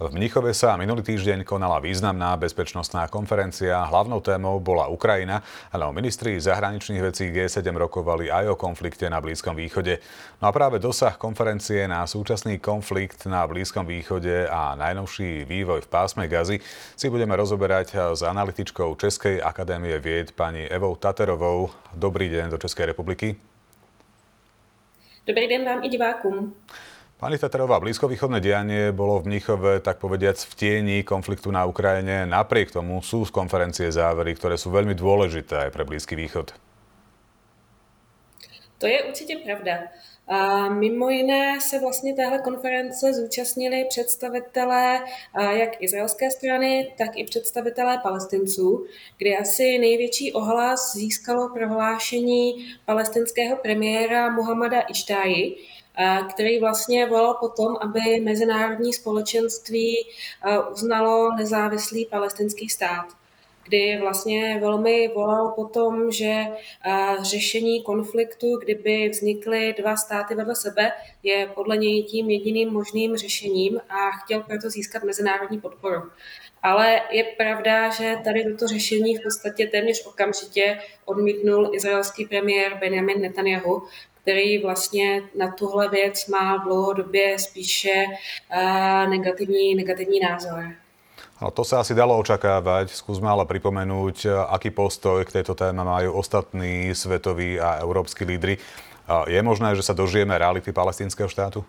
V Mnichove sa minulý týždeň konala významná bezpečnostná konferencia. Hlavnou témou bola Ukrajina, ale o ministri zahraničných vecí G7 rokovali aj o konflikte na Blízkom východe. No a práve dosah konferencie na súčasný konflikt na Blízkom východe a najnovší vývoj v pásme Gazy si budeme rozoberať s analytičkou Českej akadémie vied pani Evou Taterovou. Dobrý deň do Českej republiky. Dobrý den vám i divákům. Pani Taterová, blízkovýchodné dianie bolo v Mnichove, tak povediac, v tieni konfliktu na Ukrajine. Napriek tomu sú z konferencie závery, ktoré sú veľmi dôležité aj pre Blízky východ. To je určitě pravda. A mimo jiné se vlastně téhle konference zúčastnili představitelé jak izraelské strany, tak i představitelé palestinců, kdy asi největší ohlas získalo prohlášení palestinského premiéra Muhammada Ištáji, který vlastně volal potom, aby mezinárodní společenství uznalo nezávislý palestinský stát kdy vlastně velmi volal po tom, že řešení konfliktu, kdyby vznikly dva státy vedle sebe, je podle něj tím jediným možným řešením a chtěl proto získat mezinárodní podporu. Ale je pravda, že tady toto řešení v podstatě téměř okamžitě odmítnul izraelský premiér Benjamin Netanyahu, který vlastně na tuhle věc má dlouhodobě spíše negativní, negativní názor. No, to sa asi dalo očakávať. Skúsme ale pripomenúť, aký postoj k tejto téme majú ostatní svetoví a európsky lídry. Je možné, že sa dožijeme reality palestinského štátu?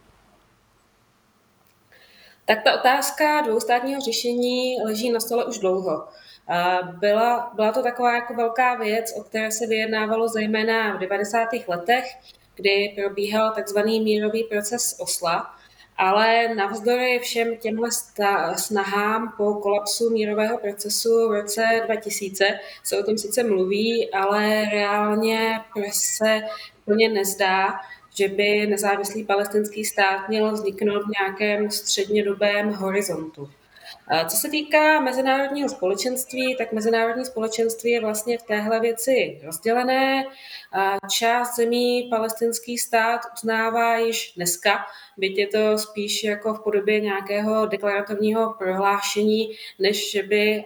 Tak ta otázka dvoustátního řešení leží na stole už dlouho. Byla, byla to taková jako velká věc, o které se vyjednávalo zejména v 90. letech, kdy probíhal takzvaný mírový proces Osla, ale navzdory všem těmhle snahám po kolapsu mírového procesu v roce 2000 se o tom sice mluví, ale reálně se plně nezdá, že by nezávislý palestinský stát měl vzniknout v nějakém střednědobém horizontu. Co se týká mezinárodního společenství, tak mezinárodní společenství je vlastně v téhle věci rozdělené. Část zemí palestinský stát uznává již dneska, byť je to spíš jako v podobě nějakého deklarativního prohlášení, než že by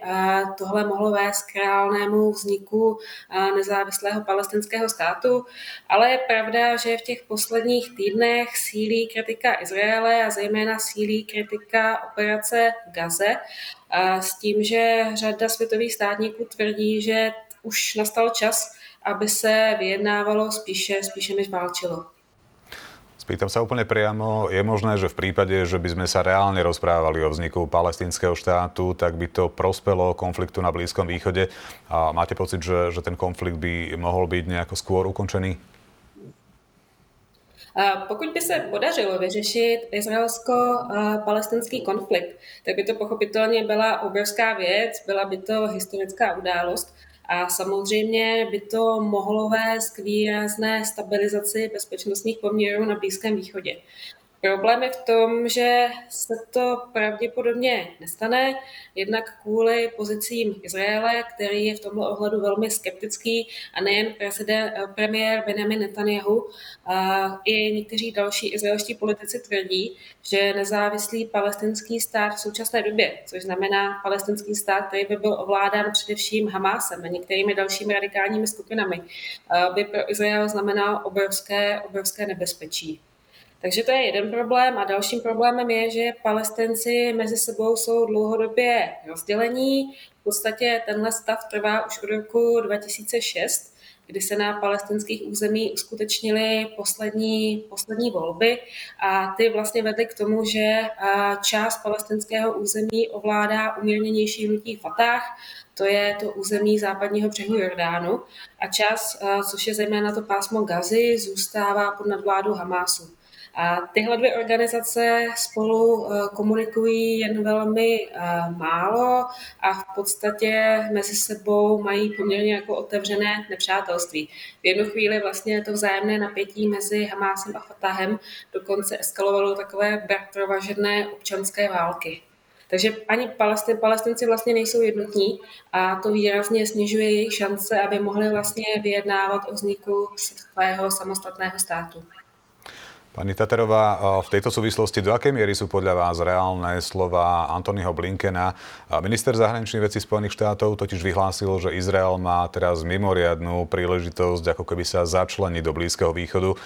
tohle mohlo vést k reálnému vzniku nezávislého palestinského státu. Ale je pravda, že v těch posledních týdnech sílí kritika Izraele a zejména sílí kritika operace v Gaze s tím, že řada světových státníků tvrdí, že už nastal čas, aby se vyjednávalo spíše, spíše než válčilo. Spýtam sa úplne priamo, je možné, že v prípade, že by sme sa reálne rozprávali o vzniku palestinského štátu, tak by to prospelo konfliktu na Blízkom východe. A máte pocit, že, že ten konflikt by mohol byť nejako skôr ukončený? Pokud by se podařilo vyřešit izraelsko-palestinský konflikt, tak by to pochopitelně byla obrovská věc, byla by to historická událost a samozřejmě by to mohlo vést k výrazné stabilizaci bezpečnostních poměrů na Blízkém východě. Problém je v tom, že se to pravděpodobně nestane, jednak kvůli pozicím Izraele, který je v tomto ohledu velmi skeptický a nejen prezident, premiér Benjamin Netanyahu, a i někteří další izraelští politici tvrdí, že nezávislý palestinský stát v současné době, což znamená palestinský stát, který by byl ovládán především Hamásem a některými dalšími radikálními skupinami, by pro Izrael znamenal obrovské, obrovské nebezpečí. Takže to je jeden problém a dalším problémem je, že palestinci mezi sebou jsou dlouhodobě rozdělení. V podstatě tenhle stav trvá už od roku 2006, kdy se na palestinských území uskutečnily poslední, poslední volby a ty vlastně vedly k tomu, že část palestinského území ovládá umírněnější hnutí Fatah, to je to území západního břehu Jordánu a část, což je zejména to pásmo Gazy, zůstává pod nadvládu Hamásu. A tyhle dvě organizace spolu eh, komunikují jen velmi eh, málo a v podstatě mezi sebou mají poměrně jako otevřené nepřátelství. V jednu chvíli vlastně to vzájemné napětí mezi Hamásem a Fatahem dokonce eskalovalo takové bratrovažedné občanské války. Takže ani palestin, palestinci vlastně nejsou jednotní a to výrazně snižuje jejich šance, aby mohli vlastně vyjednávat o vzniku svého samostatného státu. Pani Taterová, v tejto súvislosti do akej miery sú podľa vás reálne slova Antonyho Blinkena? Minister zahraničných vecí Spojených štátov totiž vyhlásil, že Izrael má teraz mimoriadnú príležitosť ako keby sa začleniť do Blízkeho východu.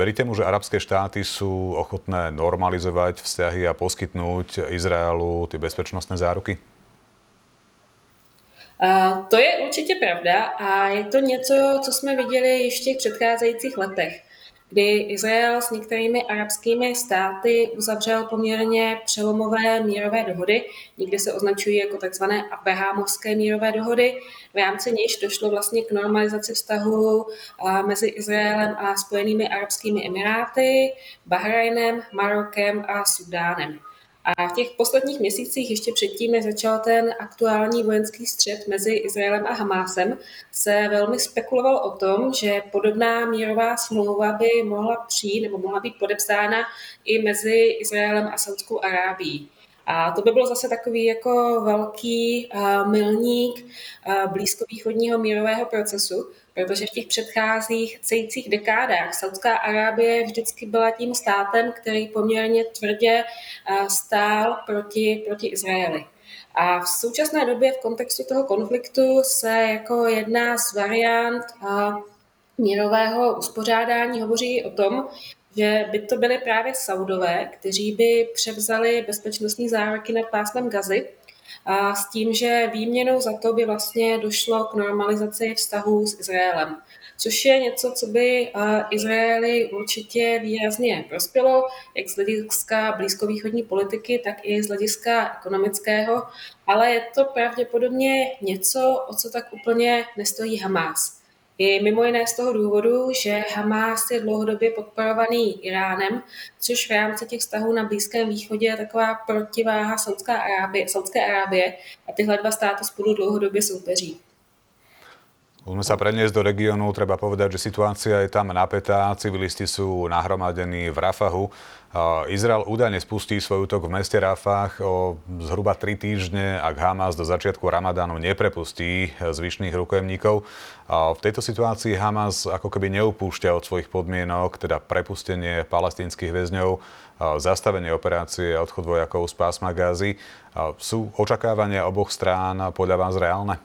Veríte mu, že arabské štáty sú ochotné normalizovať vzťahy a poskytnúť Izraelu tie bezpečnostné záruky? A to je určitě pravda a je to něco, co jsme viděli ještě v předcházejících letech kdy Izrael s některými arabskými státy uzavřel poměrně přelomové mírové dohody. Někdy se označují jako tzv. abrahamovské mírové dohody, v rámci níž došlo vlastně k normalizaci vztahu mezi Izraelem a Spojenými arabskými emiráty, Bahrajnem, Marokem a Sudánem. A v těch posledních měsících, ještě předtím, než začal ten aktuální vojenský střet mezi Izraelem a Hamásem, se velmi spekuloval o tom, že podobná mírová smlouva by mohla přijít nebo mohla být podepsána i mezi Izraelem a Saudskou Arábií. A to by bylo zase takový jako velký uh, milník uh, blízkovýchodního mírového procesu, protože v těch předcházejících dekádách Saudská Arábie vždycky byla tím státem, který poměrně tvrdě uh, stál proti, proti Izraeli. A v současné době v kontextu toho konfliktu se jako jedna z variant mírového uspořádání hovoří o tom, že by to byly právě Saudové, kteří by převzali bezpečnostní záruky nad pásmem Gazy a s tím, že výměnou za to by vlastně došlo k normalizaci vztahů s Izraelem. Což je něco, co by Izraeli určitě výrazně prospělo, jak z hlediska blízkovýchodní politiky, tak i z hlediska ekonomického, ale je to pravděpodobně něco, o co tak úplně nestojí Hamás. I mimo jiné z toho důvodu, že Hamas je dlouhodobě podporovaný Iránem, což v rámci těch vztahů na Blízkém východě je taková protiváha Saudská Arábie, Saudské Arábie a tyhle dva státy spolu dlouhodobě soupeří. Môžeme sa preniesť do regiónu, treba povedať, že situácia je tam napätá, civilisti sú nahromadení v Rafahu. Izrael údajne spustí svoj útok v meste Rafah o zhruba 3 týždne, ak Hamas do začiatku Ramadánu neprepustí zvyšných rukojemníkov. V tejto situácii Hamas ako keby neupúšťa od svojich podmienok, teda prepustenie palestinských väzňov, zastavenie operácie a odchod vojakov z pásma Gázy. Sú očakávania oboch strán podľa vás reálne?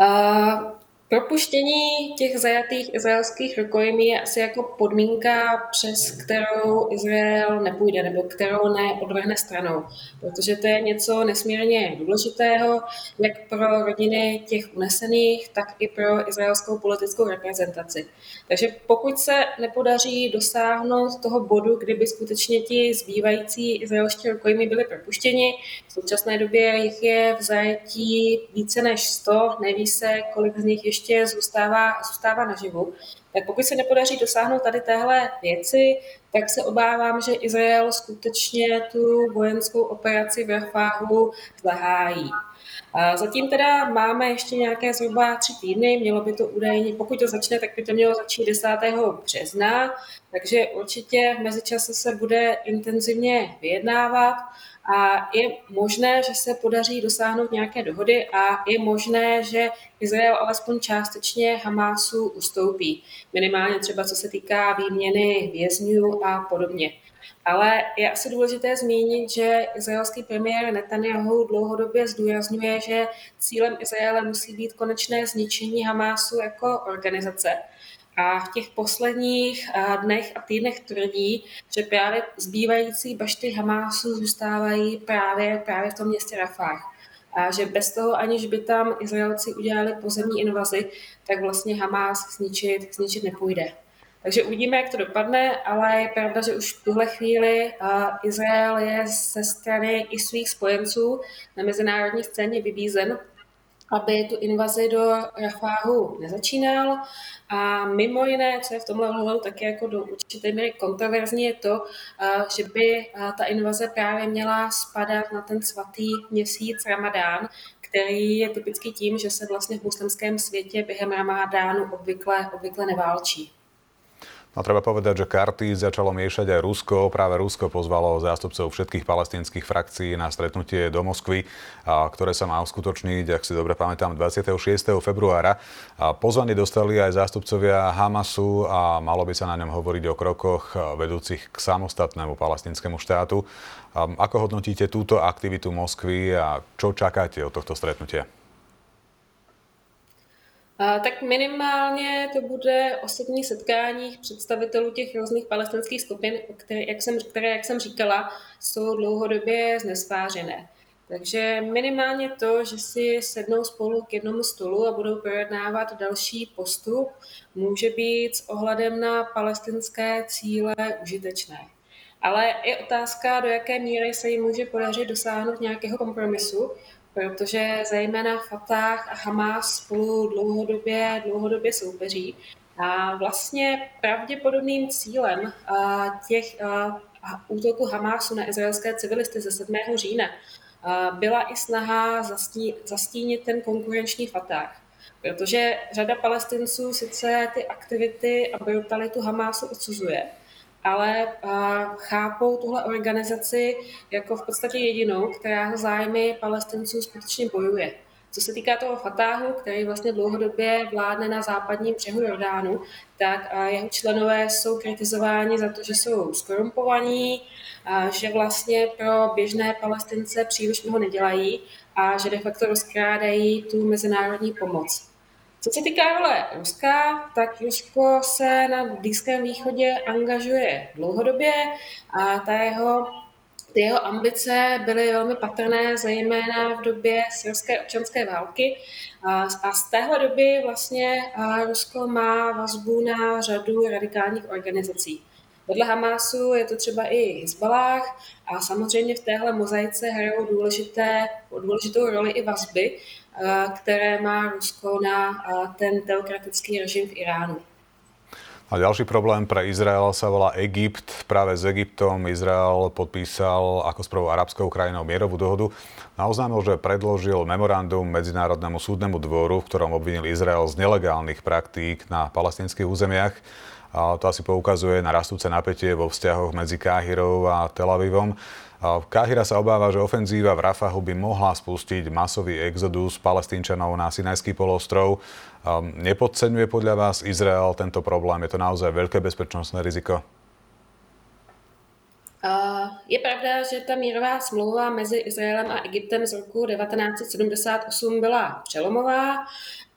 Uh, Propuštění těch zajatých izraelských rukojmí je asi jako podmínka, přes kterou Izrael nepůjde nebo kterou neodvrhne stranou, protože to je něco nesmírně důležitého, jak pro rodiny těch unesených, tak i pro izraelskou politickou reprezentaci. Takže pokud se nepodaří dosáhnout toho bodu, kdyby skutečně ti zbývající izraelští rukojmí byli propuštěni, v současné době jich je v zajetí více než 100, neví se, kolik z nich ještě ještě zůstává, zůstává naživu. Tak pokud se nepodaří dosáhnout tady téhle věci, tak se obávám, že Izrael skutečně tu vojenskou operaci v Rafahu zahájí. A zatím teda máme ještě nějaké zhruba tři týdny, mělo by to údajně, pokud to začne, tak by to mělo začít 10. března, takže určitě v mezičase se bude intenzivně vyjednávat a je možné, že se podaří dosáhnout nějaké dohody a je možné, že Izrael alespoň částečně Hamásu ustoupí. Minimálně třeba co se týká výměny vězňů a podobně. Ale je asi důležité zmínit, že izraelský premiér Netanyahu dlouhodobě zdůrazňuje, že cílem Izraele musí být konečné zničení Hamásu jako organizace a v těch posledních eh, dnech a týdnech tvrdí, že právě zbývající bašty Hamásu zůstávají právě, právě v tom městě Rafah. A že bez toho, aniž by tam Izraelci udělali pozemní invazi, tak vlastně Hamás zničit, zničit nepůjde. Takže uvidíme, jak to dopadne, ale je pravda, že už v tuhle chvíli eh, Izrael je ze strany i svých spojenců na mezinárodní scéně vybízen aby tu invazi do Rafáhu nezačínal. A mimo jiné, co je v tomhle ohledu taky jako do určité míry kontroverzní, je to, že by ta invaze právě měla spadat na ten svatý měsíc Ramadán, který je typický tím, že se vlastně v muslimském světě během Ramadánu obvykle, obvykle neválčí. No treba povedať, že karty začalo miešať aj Rusko. Práve Rusko pozvalo zástupcov všetkých palestinských frakcií na stretnutie do Moskvy, ktoré sa má uskutočniť, ak si dobre pamätám, 26. februára. Pozvanie dostali aj zástupcovia Hamasu a malo by sa na ňom hovoriť o krokoch vedúcich k samostatnému palestinskému štátu. Ako hodnotíte túto aktivitu Moskvy a čo čakáte od tohto stretnutia? Tak minimálně to bude osobní setkání představitelů těch různých palestinských skupin, které, jak jsem, které, jak jsem říkala, jsou dlouhodobě znesvářené. Takže minimálně to, že si sednou spolu k jednomu stolu a budou projednávat další postup, může být s ohledem na palestinské cíle užitečné. Ale je otázka, do jaké míry se jim může podařit dosáhnout nějakého kompromisu, protože zejména Fatah a Hamas spolu dlouhodobě, dlouhodobě soupeří. A vlastně pravděpodobným cílem těch útoků Hamásu na izraelské civilisty ze 7. října byla i snaha zastínit ten konkurenční Fatah. Protože řada palestinců sice ty aktivity a brutalitu Hamásu odsuzuje, ale chápou tuhle organizaci jako v podstatě jedinou, která zájmy palestinců skutečně bojuje. Co se týká toho Fatáhu, který vlastně dlouhodobě vládne na západním břehu Jordánu, tak jeho členové jsou kritizováni za to, že jsou skorumpovaní, že vlastně pro běžné palestince příliš mnoho nedělají a že de facto rozkrádají tu mezinárodní pomoc. Co se týká role Ruska, tak Rusko se na Blízkém východě angažuje dlouhodobě a ta jeho, ty jeho ambice byly velmi patrné, zejména v době syrské občanské války. A, z téhle doby vlastně Rusko má vazbu na řadu radikálních organizací. Vedle Hamásu je to třeba i Hezbalách a samozřejmě v téhle mozaice hrajou důležité, důležitou roli i vazby, které má Rusko na eh, ten teokratický režim v Iránu. A ďalší problém pre Izrael sa volá Egypt. Práve s Egyptom Izrael podpísal ako s prvou arabskou krajinou mierovú dohodu a že predložil memorandum Medzinárodnému súdnemu dvoru, v ktorom obvinil Izrael z nelegálnych praktík na palestinských územiach. A to asi poukazuje na rastúce napätie vo vzťahoch medzi Káhirou a Tel Avivom. Káhira sa obáva, že ofenzíva v Rafahu by mohla spustiť masový exodus palestínčanov na Sinajský polostrov. Nepodceňuje podľa vás Izrael tento problém? Je to naozaj veľké bezpečnostné riziko? Je pravda, že ta mírová smlouva mezi Izraelem a Egyptem z roku 1978 byla přelomová,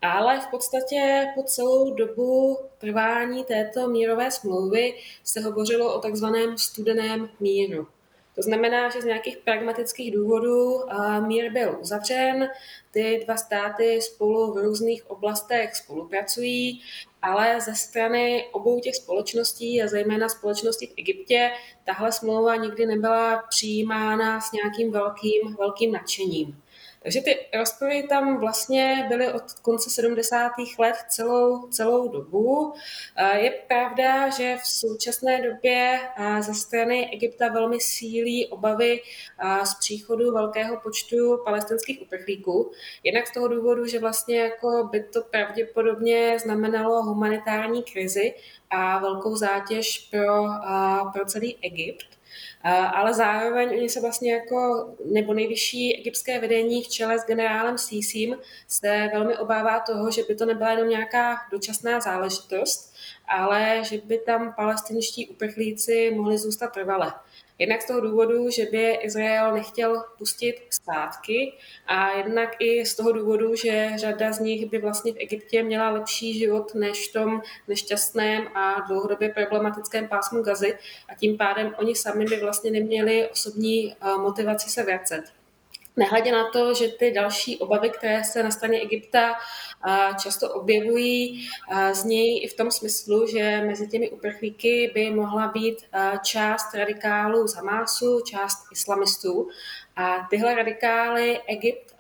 ale v podstatě po celou dobu trvání této mírové smlouvy se hovořilo o takzvaném studeném míru. To znamená, že z nějakých pragmatických důvodů mír byl uzavřen, ty dva státy spolu v různých oblastech spolupracují, ale ze strany obou těch společností a zejména společnosti v Egyptě tahle smlouva nikdy nebyla přijímána s nějakým velkým, velkým nadšením. Takže ty rozpory tam vlastně byly od konce 70. let celou, celou dobu. Je pravda, že v současné době ze strany Egypta velmi sílí obavy z příchodu velkého počtu palestinských uprchlíků. Jednak z toho důvodu, že vlastně jako by to pravděpodobně znamenalo humanitární krizi a velkou zátěž pro, pro celý Egypt ale zároveň oni se vlastně jako, nebo nejvyšší egyptské vedení v čele s generálem Sísím se velmi obává toho, že by to nebyla jenom nějaká dočasná záležitost, ale že by tam palestinští uprchlíci mohli zůstat trvale. Jednak z toho důvodu, že by Izrael nechtěl pustit zpátky a jednak i z toho důvodu, že řada z nich by vlastně v Egyptě měla lepší život než v tom nešťastném a dlouhodobě problematickém pásmu Gazy a tím pádem oni sami by vlastně neměli osobní eh, motivaci se vracet. Nehledě na to, že ty další obavy, které se na straně Egypta často objevují, z něj i v tom smyslu, že mezi těmi uprchlíky by mohla být část radikálů z Hamásu, část islamistů. A tyhle radikály Egypt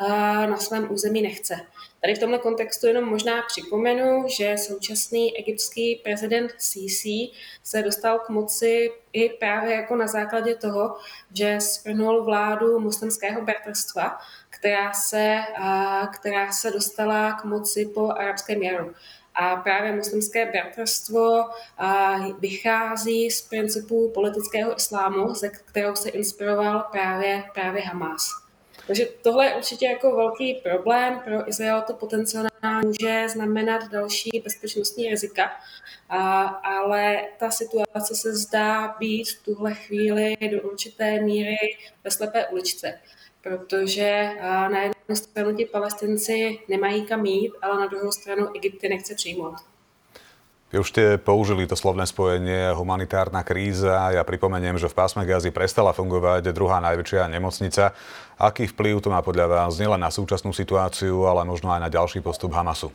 na svém území nechce. Tady v tomto kontextu jenom možná připomenu, že současný egyptský prezident Sisi se dostal k moci i právě jako na základě toho, že svrhnul vládu muslimského bratrstva, která se, která se dostala k moci po arabském jaru. A právě muslimské bratrstvo vychází z principů politického islámu, ze kterou se inspiroval právě, právě Hamas. Takže tohle je určitě jako velký problém. Pro Izrael to potenciálně může znamenat další bezpečnostní rizika, a, ale ta situace se zdá být v tuhle chvíli do určité míry ve slepé uličce, protože na jednu stranu ti palestinci nemají kam jít, ale na druhou stranu Egypty nechce přijmout. Vy už ste použili to slovné spojenie humanitárna kríza. Ja pripomeniem, že v pásme Gazy prestala fungovať druhá najväčšia nemocnica. Aký vplyv to má podľa vás nielen na súčasnú situáciu, ale možno aj na ďalší postup Hamasu?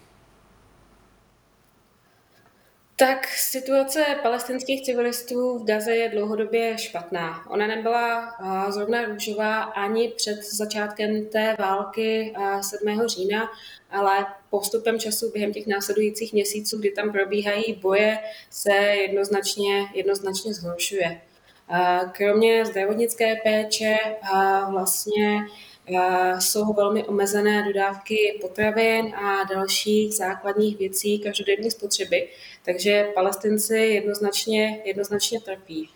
Tak situace palestinských civilistů v Gaze je dlouhodobě špatná. Ona nebyla zrovna růžová ani před začátkem té války 7. října, ale postupem času během těch následujících měsíců, kdy tam probíhají boje, se jednoznačně, jednoznačně zhoršuje. Kromě zdravotnické péče vlastně jsou velmi omezené dodávky potravin a dalších základních věcí každodenní spotřeby, takže palestinci jednoznačně, jednoznačně trpí.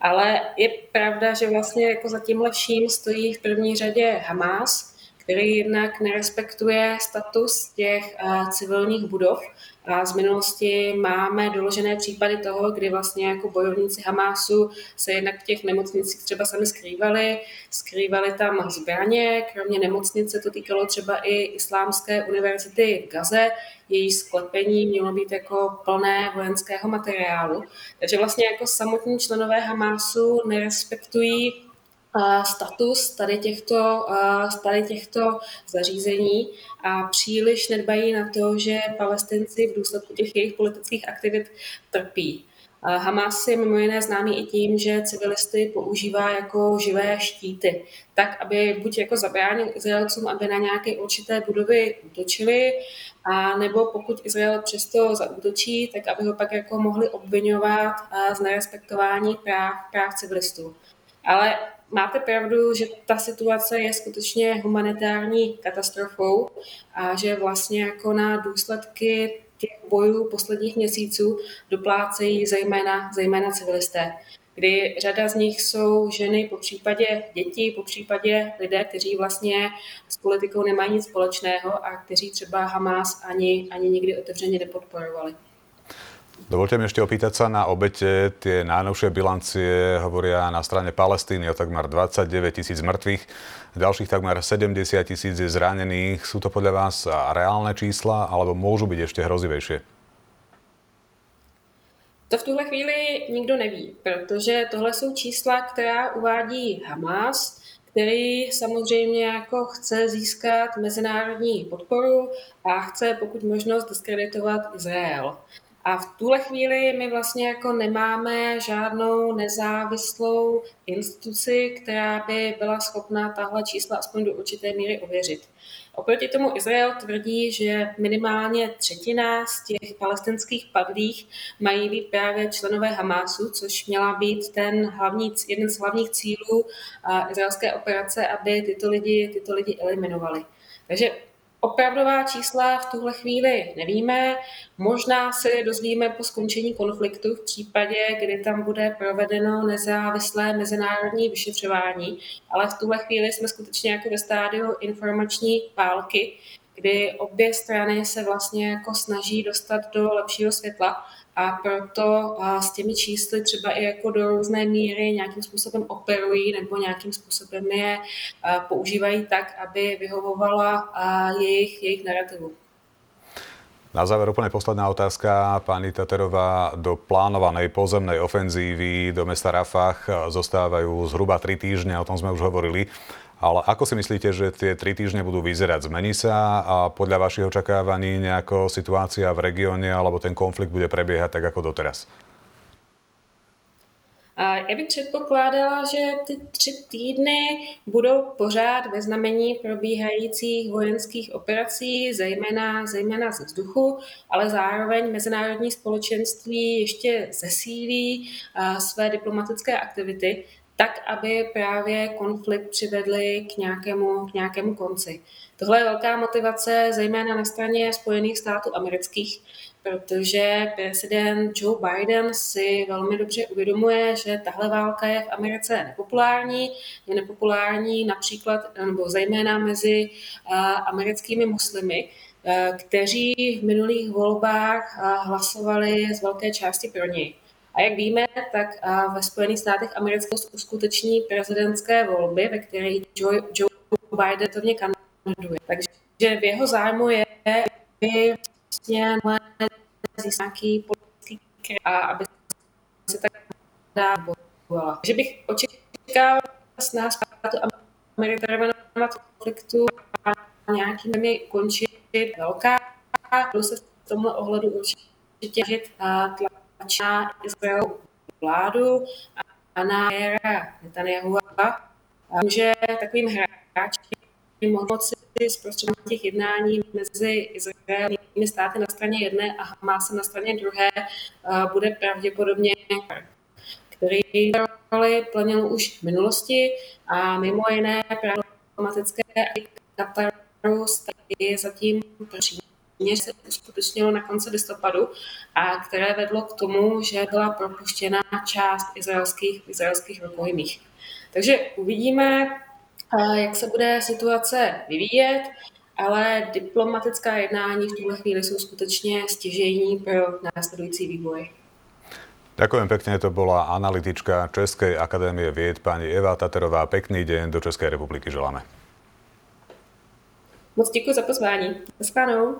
Ale je pravda, že vlastně jako za tímhle vším stojí v první řadě Hamas, který jednak nerespektuje status těch civilních budov. A z minulosti máme doložené případy toho, kdy vlastně jako bojovníci Hamásu se jednak v těch nemocnicích třeba sami skrývali, skrývali tam zbraně, kromě nemocnice to týkalo třeba i Islámské univerzity v Gaze, její sklepení mělo být jako plné vojenského materiálu. Takže vlastně jako samotní členové Hamásu nerespektují status tady těchto, tady těchto zařízení a příliš nedbají na to, že palestinci v důsledku těch jejich politických aktivit trpí. Hamas je mimo jiné známý i tím, že civilisty používá jako živé štíty, tak aby buď jako zabránil Izraelcům, aby na nějaké určité budovy útočili, a nebo pokud Izrael přesto zaútočí, tak aby ho pak jako mohli obvinovat z nerespektování práv, práv civilistů. Ale máte pravdu, že ta situace je skutečně humanitární katastrofou a že vlastně jako na důsledky těch bojů posledních měsíců doplácejí zejména, zejména civilisté kdy řada z nich jsou ženy, po případě děti, po případě lidé, kteří vlastně s politikou nemají nic společného a kteří třeba Hamas ani, ani nikdy otevřeně nepodporovali. Dovolte mi ešte opýtať sa na obete. Tie najnovšie bilancie hovoria na strane Palestíny o takmer 29 tisíc mŕtvych, ďalších takmer 70 tisíc zranených. Sú to podľa vás reálne čísla alebo môžu byť ešte hrozivejšie? To v tuhle chvíli nikdo neví, protože tohle jsou čísla, která uvádí Hamas, který samozřejmě jako chce získat mezinárodní podporu a chce pokud možnost diskreditovat Izrael. A v tuhle chvíli my vlastně jako nemáme žádnou nezávislou instituci, která by byla schopná tahle čísla aspoň do určité míry ověřit. Oproti tomu Izrael tvrdí, že minimálně třetina z těch palestinských padlých mají být právě členové Hamásu, což měla být ten hlavní, jeden z hlavních cílů izraelské operace, aby tyto lidi, tyto lidi eliminovali. Takže Opravdová čísla v tuhle chvíli nevíme. Možná se je dozvíme po skončení konfliktu v případě, kdy tam bude provedeno nezávislé mezinárodní vyšetřování, ale v tuhle chvíli jsme skutečně jako ve stádiu informační války, kdy obě strany se vlastně jako snaží dostat do lepšího světla a proto s těmi čísly třeba i jako do různé míry nějakým způsobem operují nebo nějakým způsobem je používají tak, aby vyhovovala jejich, jejich narrativu. Na záver úplne posledná otázka. Pani Taterová, do plánovanej pozemnej ofenzívy do mesta Rafah zostávajú zhruba 3 týždne, o tom sme už hovorili. Ale ako si myslíte, že tie tri týždne budú vyzerať? Zmení sa a podľa vašich očakávaní nejako situácia v regióne alebo ten konflikt bude prebiehať tak ako doteraz? Já bych předpokládala, že ty tři týdny budou pořád ve znamení probíhajících vojenských operací, zejména, zejména ze vzduchu, ale zároveň mezinárodní společenství ještě zesílí své diplomatické aktivity, tak, aby právě konflikt přivedli k nějakému, k nějakému konci. Tohle je velká motivace, zejména na straně Spojených států amerických, protože prezident Joe Biden si velmi dobře uvědomuje, že tahle válka je v Americe nepopulární. Je nepopulární například, nebo zejména mezi americkými muslimy, kteří v minulých volbách hlasovali z velké části pro něj. A jak víme, tak ve Spojených státech amerických uskuteční prezidentské volby, ve kterých Joe, Biden to kandiduje. Takže v jeho zájmu je, aby vlastně nějaký politický a aby se tak dávala. Takže bych očekával z nás Amerika konfliktu a nějakými končit velká, budu se v tomhle ohledu určitě tlačit na Izrael vládu a na Jera Netanyahu a může takovým hráčem moci zprostředovat těch jednání mezi izraelskými státy na straně jedné a Hamasem na straně druhé bude pravděpodobně který roli plnil už v minulosti a mimo jiné problematické Kataru je zatím přímě se uskutečnilo na konci listopadu a které vedlo k tomu, že byla propuštěna část izraelských, izraelských rukojmích. Takže uvidíme, jak se bude situace vyvíjet, ale diplomatická jednání v tuhle chvíli jsou skutečně stěžení pro následující vývoj. Ďakujem pekne, to bola analytička Českej akadémie vied pani Eva Taterová. Pekný deň do Českej republiky želáme. Moc děkuji za pozvání. Naschledanou.